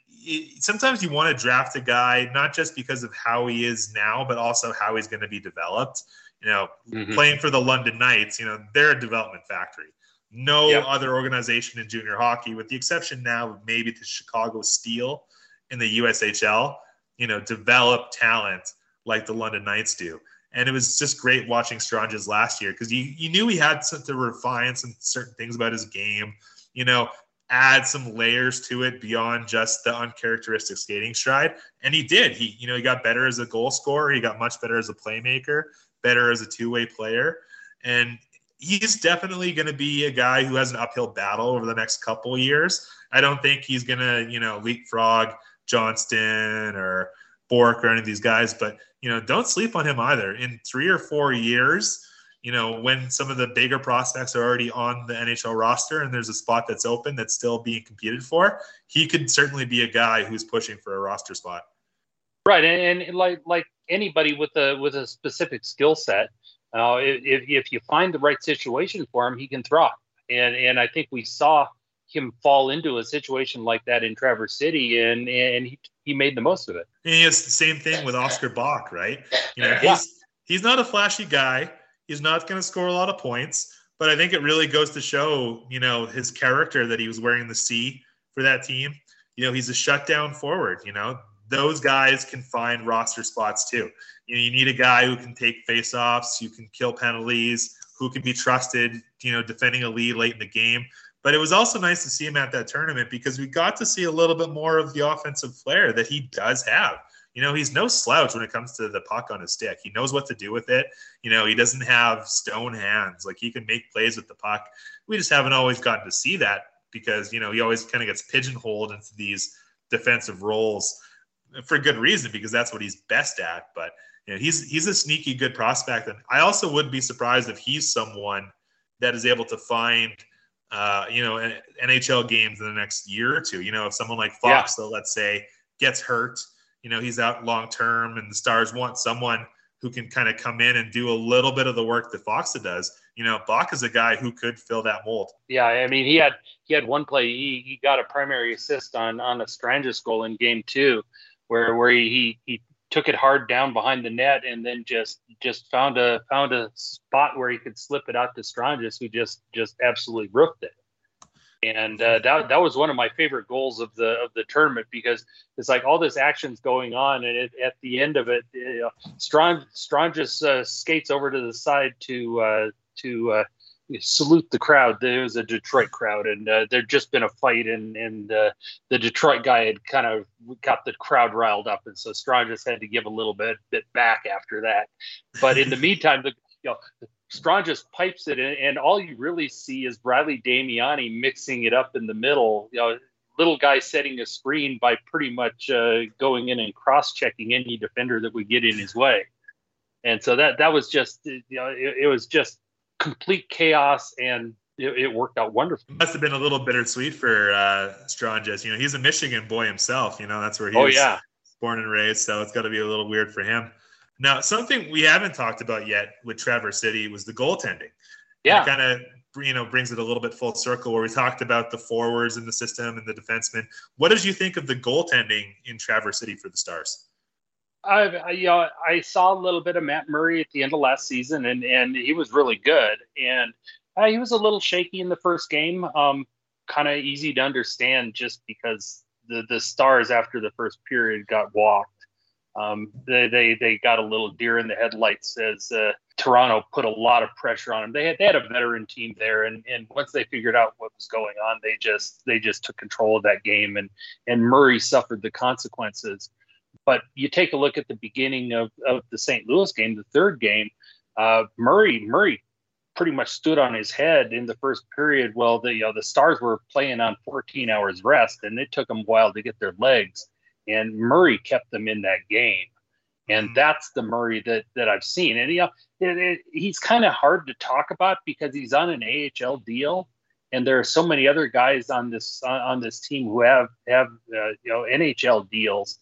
sometimes you want to draft a guy not just because of how he is now, but also how he's going to be developed. You know, mm-hmm. playing for the London Knights, you know, they're a development factory. No yep. other organization in junior hockey, with the exception now of maybe the Chicago Steel in the USHL, you know, develop talent like the London Knights do. And it was just great watching Stranges last year because you, you knew he had to refine some certain things about his game. You know, add some layers to it beyond just the uncharacteristic skating stride. And he did. He, you know, he got better as a goal scorer. He got much better as a playmaker, better as a two-way player. And he's definitely going to be a guy who has an uphill battle over the next couple years. I don't think he's going to, you know, leapfrog Johnston or Bourque or any of these guys, but you know, don't sleep on him either. In three or four years, you know, when some of the bigger prospects are already on the NHL roster and there's a spot that's open that's still being competed for, he could certainly be a guy who's pushing for a roster spot. Right, and, and like like anybody with a with a specific skill set, uh, if if you find the right situation for him, he can thrive. And and I think we saw him fall into a situation like that in Traverse City, and and he, he made the most of it. And it's the same thing with Oskar Back, right? You know, he's yeah. he's not a flashy guy He's not going to score a lot of points, but I think it really goes to show, you know, his character that he was wearing the C for that team. You know, he's a shutdown forward. You know, those guys can find roster spots too. You know, you need a guy who can take faceoffs, who can kill penalties, who can be trusted. You know, defending a lead late in the game. But it was also nice to see him at that tournament because we got to see a little bit more of the offensive flair that he does have you know, he's no slouch when it comes to the puck on his stick. He knows what to do with it. You know, he doesn't have stone hands. Like he can make plays with the puck. We just haven't always gotten to see that because, you know, he always kind of gets pigeonholed into these defensive roles for good reason because that's what he's best at. But you know, he's he's a sneaky good prospect, and I also would be surprised if he's someone that is able to find, uh, you know, NHL games in the next year or two. You know, if someone like Fox, yeah. though, let's say, gets hurt you know he's out long term, and the Stars want someone who can kind of come in and do a little bit of the work that Faksa does. You know, Back is a guy who could fill that mold. Yeah, I mean, he had he had one play. He, he got a primary assist on on a Stranges goal in game two, where where he he took it hard down behind the net and then just just found a found a spot where he could slip it out to Stranges, who just just absolutely roofed it and uh, that that was one of my favorite goals of the of the tournament because it's like all this action's going on, and it, at the end of it, know, Strong Strong just uh, skates over to the side to uh, to uh, salute the crowd. There was a Detroit crowd, and uh, there'd just been a fight, and and uh, the Detroit guy had kind of got the crowd riled up, and so Strong just had to give a little bit bit back after that. But in the meantime, the you know Strong just pipes it in, and all you really see is Bradley Damiani mixing it up in the middle. You know, little guy setting a screen by pretty much uh, going in and cross-checking any defender that would get in his way. And so that that was just you know it, it was just complete chaos and it, it, worked out wonderfully. Must have been a little bittersweet for uh, Stranges. You know, he's a Michigan boy himself. You know, that's where he oh, was yeah. born and raised. So it's got to be a little weird for him. Now, something we haven't talked about yet with Traverse City was the goaltending. Yeah. Kind of you know brings it a little bit full circle where we talked about the forwards in the system and the defensemen. What did you think of the goaltending in Traverse City for the Stars? I, I, you know, I saw a little bit of Matt Murray at the end of last season, and and he was really good. And uh, he was a little shaky in the first game. Um, kind of easy to understand just because the the Stars after the first period got walked um, they, they they got a little deer in the headlights as uh, Toronto put a lot of pressure on them. They had they had a veteran team there, and, and once they figured out what was going on, they just they just took control of that game, and and Murray suffered the consequences. But you take a look at the beginning of, of the St. Louis game, the third game, uh, Murray Murray pretty much stood on his head in the first period. Well, the you know, the Stars were playing on 14 hours rest, and it took them a while to get their legs and Murray kept them in that game. And mm-hmm. that's the Murray that that I've seen. And you know, it, it, he's kind of hard to talk about because he's on an AHL deal, and there are so many other guys on this on, on this team who have have uh, you know NHL deals.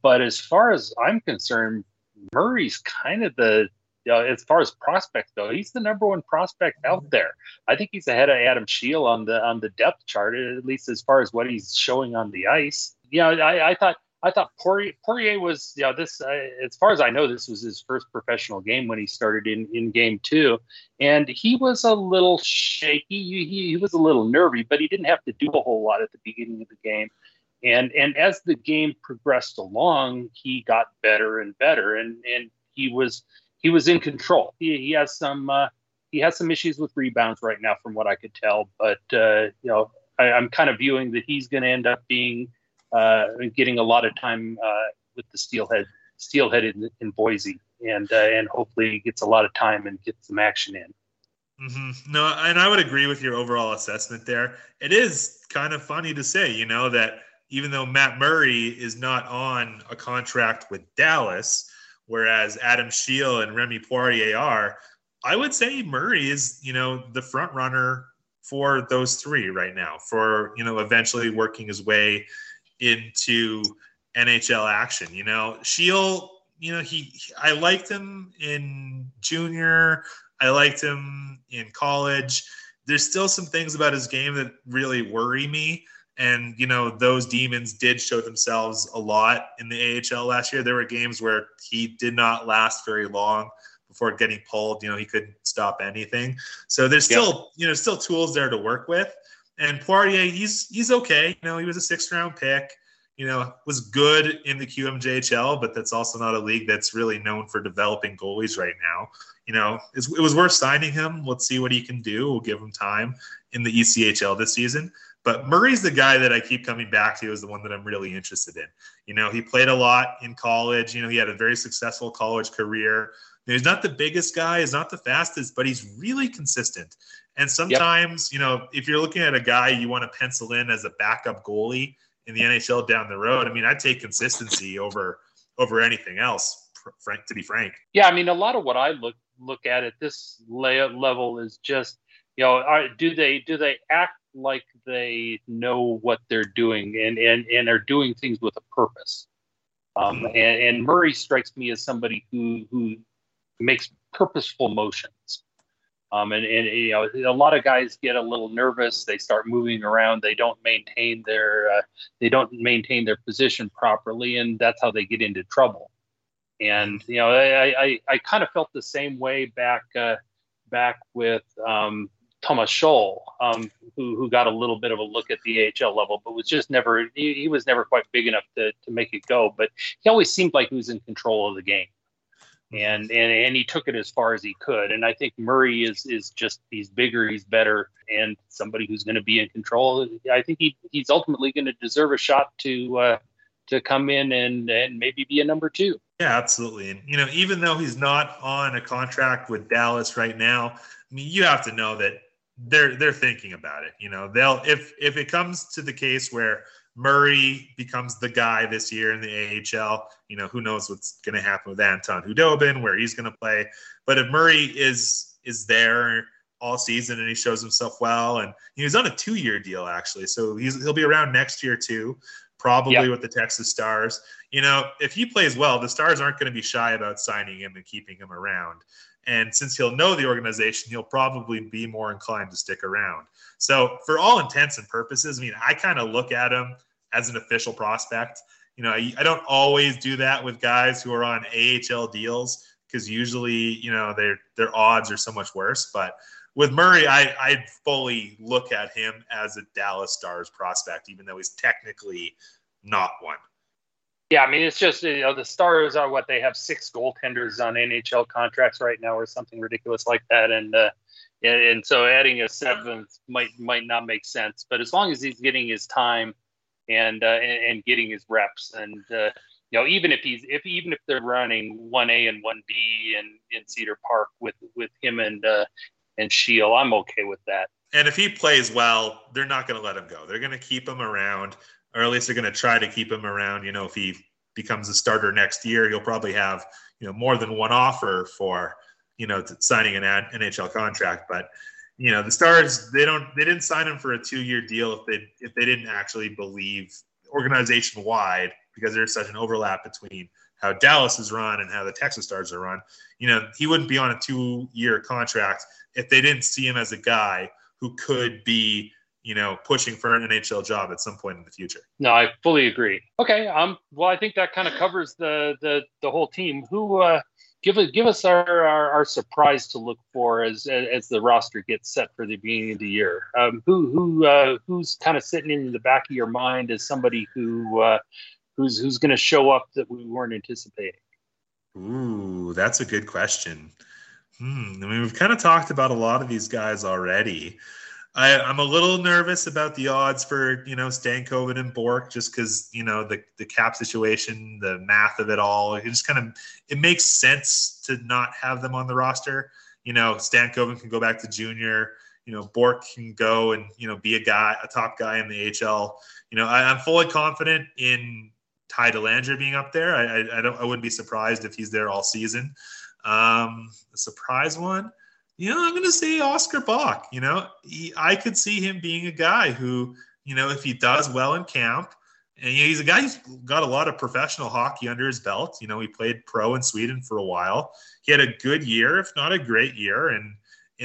But as far as I'm concerned, Murray's kind of the you know, as far as prospects though, he's the number one prospect out there. I think he's ahead of Adam Scheel on the on the depth chart, at least as far as what he's showing on the ice. You know, I, I thought I thought Poirier, Poirier was, you know, this, uh, as far as I know, this was his first professional game when he started in, in game two. And he was a little shaky. He, he, was a little nervy, but he didn't have to do a whole lot at the beginning of the game. And, and as the game progressed along, he got better and better. And, and he was, he was in control. He, he has some, uh, he has some issues with rebounds right now, from what I could tell. But, uh, you know, I, am kind of viewing that he's going to end up being uh, getting a lot of time uh, with the steelhead steelhead in, in Boise, and uh, and hopefully gets a lot of time and gets some action in. Mm-hmm. No, and I would agree with your overall assessment there. It is kind of funny to say, you know, that even though Matt Murray is not on a contract with Dallas, whereas Adam Scheel and Remi Poirier are, I would say Murray is, you know, the front runner for those three right now for, you know, eventually working his way into NHL action. You know, Scheel, you know, he I liked him in junior. I liked him in college. There's still some things about his game that really worry me. And, you know, those demons did show themselves a lot in the AHL last year. There were games where he did not last very long before getting pulled. You know, he couldn't stop anything. So there's still, you know, still tools there to work with. And Poirier, he's he's okay. You know, he was a sixth round pick. You know, was good in the QMJHL, but that's also not a league that's really known for developing goalies right now. You know, it was worth signing him. Let's see what he can do. We'll give him time in the ECHL this season. But Murray's the guy that I keep coming back to is the one that I'm really interested in. You know, he played a lot in college. You know, he had a very successful college career. He's not the biggest guy, he's not the fastest, but he's really consistent. And sometimes, yep. you know, if you're looking at a guy you want to pencil in as a backup goalie in the NHL down the road, I mean, I'd take consistency over over anything else. Frank, to be frank. Yeah, I mean, a lot of what I look look at at this level is just, you know, are, do they do they act like they know what they're doing and and and are doing things with a purpose? Um, mm-hmm. and, and Murray strikes me as somebody who who makes purposeful motions. Um, and, and you know a lot of guys get a little nervous. They start moving around. They don't maintain their uh, they don't maintain their position properly and that's how they get into trouble. And you know i i, I kind of felt the same way back uh, back with um, Tomas Sholl, um, who who got a little bit of a look at the AHL level, but was just never he, he was never quite big enough to to make it go. But he always seemed like he was in control of the game and and and he took it as far as he could. And I think Murray is is just he's bigger, he's better, and somebody who's going to be in control. I think he he's ultimately going to deserve a shot to uh, to come in and and maybe be a number two. Yeah, absolutely. And you know, even though he's not on a contract with Dallas right now, I mean, you have to know that they're they're thinking about it. You know, they'll if if it comes to the case where Murray becomes the guy this year in the AHL. You know, who knows what's going to happen with Anton Khudobin, where he's going to play. But if Murray is is there all season and he shows himself well, and he was on a two year deal actually, so he's he'll be around next year too, probably yep. with the Texas Stars. You know, if he plays well, the Stars aren't going to be shy about signing him and keeping him around. And since he'll know the organization, he'll probably be more inclined to stick around. So, for all intents and purposes, I mean, I kind of look at him as an official prospect. You know, I, I, don't always do that with guys who are on AHL deals because usually, you know, their their odds are so much worse. But with Murray, I I fully look at him as a Dallas Stars prospect, even though he's technically not one. Yeah, I mean, it's just you know the Stars are what they have six goaltenders on NHL contracts right now, or something ridiculous like that, and uh, and, so adding a seventh might might not make sense. But as long as he's getting his time and uh, and, getting his reps, and uh, you know, even if he's if even if they're running one A and one B in in Cedar Park with with him and uh, and Scheel, I'm okay with that. And if he plays well, they're not going to let him go. They're going to keep him around or at least they're going to try to keep him around. You know, if he becomes a starter next year, he'll probably have you know more than one offer for you know signing an NHL contract. But you know, the Stars they don't they didn't sign him for a two year deal if they if they didn't actually believe organization wide because there's such an overlap between how Dallas is run and how the Texas Stars are run. You know, he wouldn't be on a two year contract if they didn't see him as a guy who could be you know, pushing for an NHL job at some point in the future. No, I fully agree. Okay, um, well, I think that kind of covers the the the whole team. Who uh, give us give us our, our, our surprise to look for as as the roster gets set for the beginning of the year. Um, who who uh, who's kind of sitting in the back of your mind as somebody who uh, who's who's going to show up that we weren't anticipating? Ooh, that's a good question. Hmm. I mean, we've kind of talked about a lot of these guys already. I, am a little nervous about the odds for you know Stankoven and Bourque just because you know the the cap situation, the math of it all. It just kind of it makes sense to not have them on the roster. You know, Stankoven can go back to junior. You know, Bourque can go and you know be a guy, a top guy in the HL. You know, I, am fully confident in Ty Dellandrea being up there. I, I, I, don't. I wouldn't be surprised if he's there all season. Um, a surprise one you know, I'm going to say Oskar Back. You know, he, I could see him being a guy who, you know, if he does well in camp, and you know, he's a guy who's got a lot of professional hockey under his belt. You know, he played pro in Sweden for a while. He had a good year, if not a great year, in,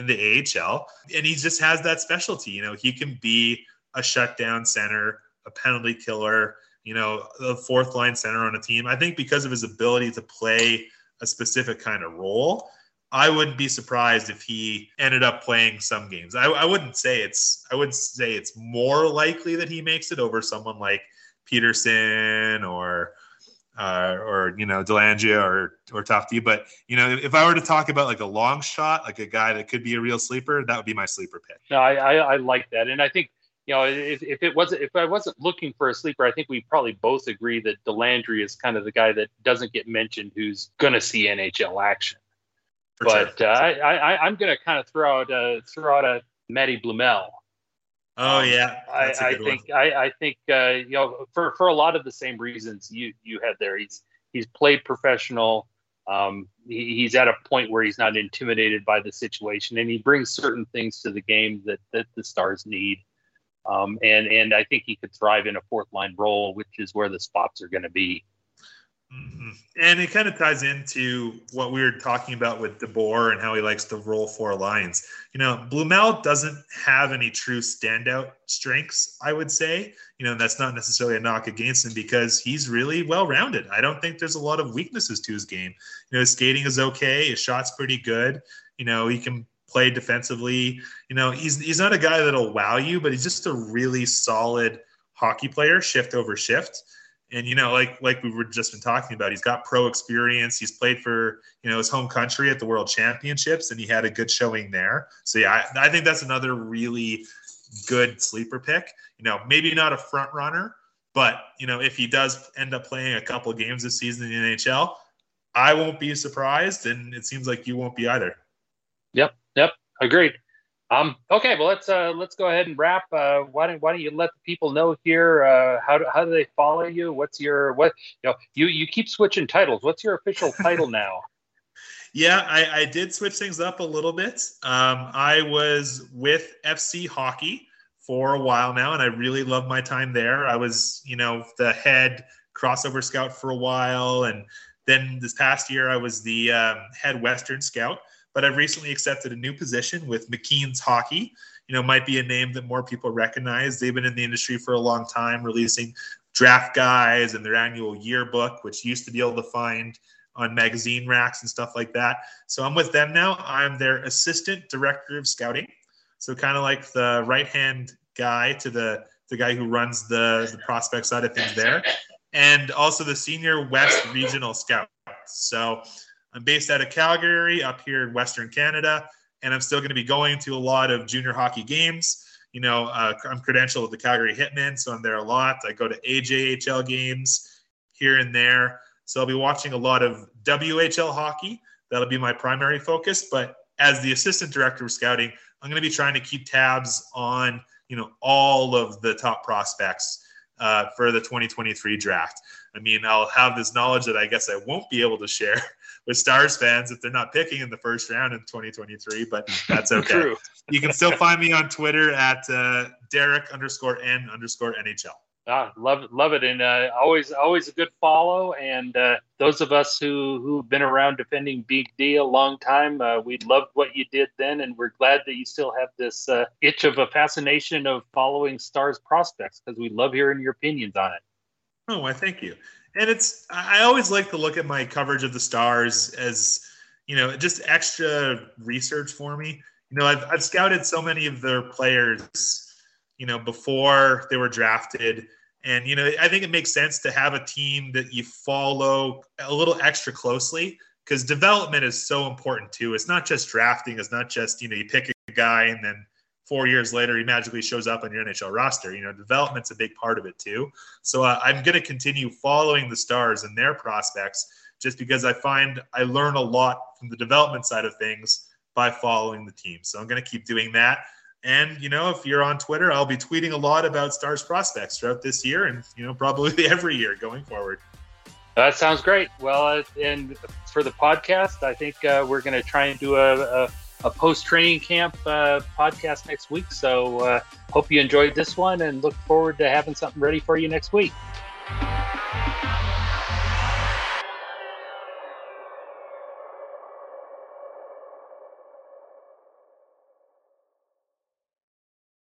the AHL. And he just has that specialty. You know, he can be a shutdown center, a penalty killer. You know, the fourth line center on a team. I think because of his ability to play a specific kind of role, I wouldn't be surprised if he ended up playing some games. I, I wouldn't say it's I would say it's more likely that he makes it over someone like Peterson or uh, or you know Dellandrea or or Tufte. But you know, if I were to talk about like a long shot, like a guy that could be a real sleeper, that would be my sleeper pick. No, I I, I like that, and I think you know if, if it wasn't if I wasn't looking for a sleeper, I think we probably both agree that Dellandrea is kind of the guy that doesn't get mentioned, who's going to see NHL action but sure. uh, I, I, am going to kind of throw out uh, throw out a Matej Blumel. Oh um, yeah, I, I think I, I think uh, you know for, for a lot of the same reasons you you had there. He's he's played professional. Um, he, he's at a point where he's not intimidated by the situation, and he brings certain things to the game that that the Stars need. Um, and and I think he could thrive in a fourth line role, which is where the spots are going to be. Mm-hmm. And it kind of ties into what we were talking about with DeBoer and how he likes to roll four lines. You know, Blumel doesn't have any true standout strengths, I would say. You know, that's not necessarily a knock against him because he's really well rounded. I don't think there's a lot of weaknesses to his game. You know, his skating is okay, his shot's pretty good. You know, he can play defensively. You know, he's he's not a guy that'll wow you, but he's just a really solid hockey player, shift over shift and you know like like we were just been talking about he's got pro experience. He's played for you know his home country at the world championships and he had a good showing there. So yeah i, I think that's another really good sleeper pick. You know maybe not a front runner but you know if he does end up playing a couple of games this season in the nhl i won't be surprised and it seems like you won't be either. Yep yep agreed um, okay, well let's uh, let's go ahead and wrap. Uh, why don't why don't you let the people know here uh, how do, how do they follow you? What's your what you know you you keep switching titles. What's your official title now? Yeah, I, I did switch things up a little bit. Um, I was with FC Hockey for a while now, and I really love my time there. I was you know the head crossover scout for a while, and then this past year I was the um, head Western scout but I've recently accepted a new position with McKeen's Hockey. You know, might be a name that more people recognize. They've been in the industry for a long time, releasing draft guides and their annual yearbook, which used to be able to find on magazine racks and stuff like that. So I'm with them now. I'm their assistant director of scouting. So kind of like the right hand guy to the the guy who runs the the prospect side of things there, and also the senior West regional scout. So I'm based out of Calgary, up here in Western Canada, and I'm still going to be going to a lot of junior hockey games. You know, uh, I'm credentialed with the Calgary Hitmen, so I'm there a lot. I go to AJHL games here and there. So I'll be watching a lot of WHL hockey. That'll be my primary focus. But as the assistant director of scouting, I'm going to be trying to keep tabs on, you know, all of the top prospects uh, for the 2023 draft. I mean, I'll have this knowledge that I guess I won't be able to share with Stars fans if they're not picking in the first round in 2023, but that's okay. you can still find me on Twitter at uh, Derek underscore N underscore NHL. Ah, love love it, and uh, always, always a good follow. And uh, those of us who who've been around defending Big D a long time, uh, we loved what you did then, and we're glad that you still have this uh, itch of a fascination of following Stars prospects because we love hearing your opinions on it. Oh, I thank you. And it's I always like to look at my coverage of the Stars as you know just extra research for me. You know, I've I've scouted so many of their players, you know, before they were drafted and, you know, I think it makes sense to have a team that you follow a little extra closely because development is so important too. It's not just drafting, it's not just, you know, you pick a guy and then four years later he magically shows up on your NHL roster. You know, development's a big part of it too. So uh, I'm going to continue following the Stars and their prospects just because I find I learn a lot from the development side of things by following the team. So I'm going to keep doing that. And you know, if you're on Twitter, I'll be tweeting a lot about Stars prospects throughout this year, and you know, probably every year going forward. That sounds great. Well, uh, and for the podcast, I think uh, we're going to try and do a, a, a post training camp uh, podcast next week. So, uh, hope you enjoyed this one, and look forward to having something ready for you next week.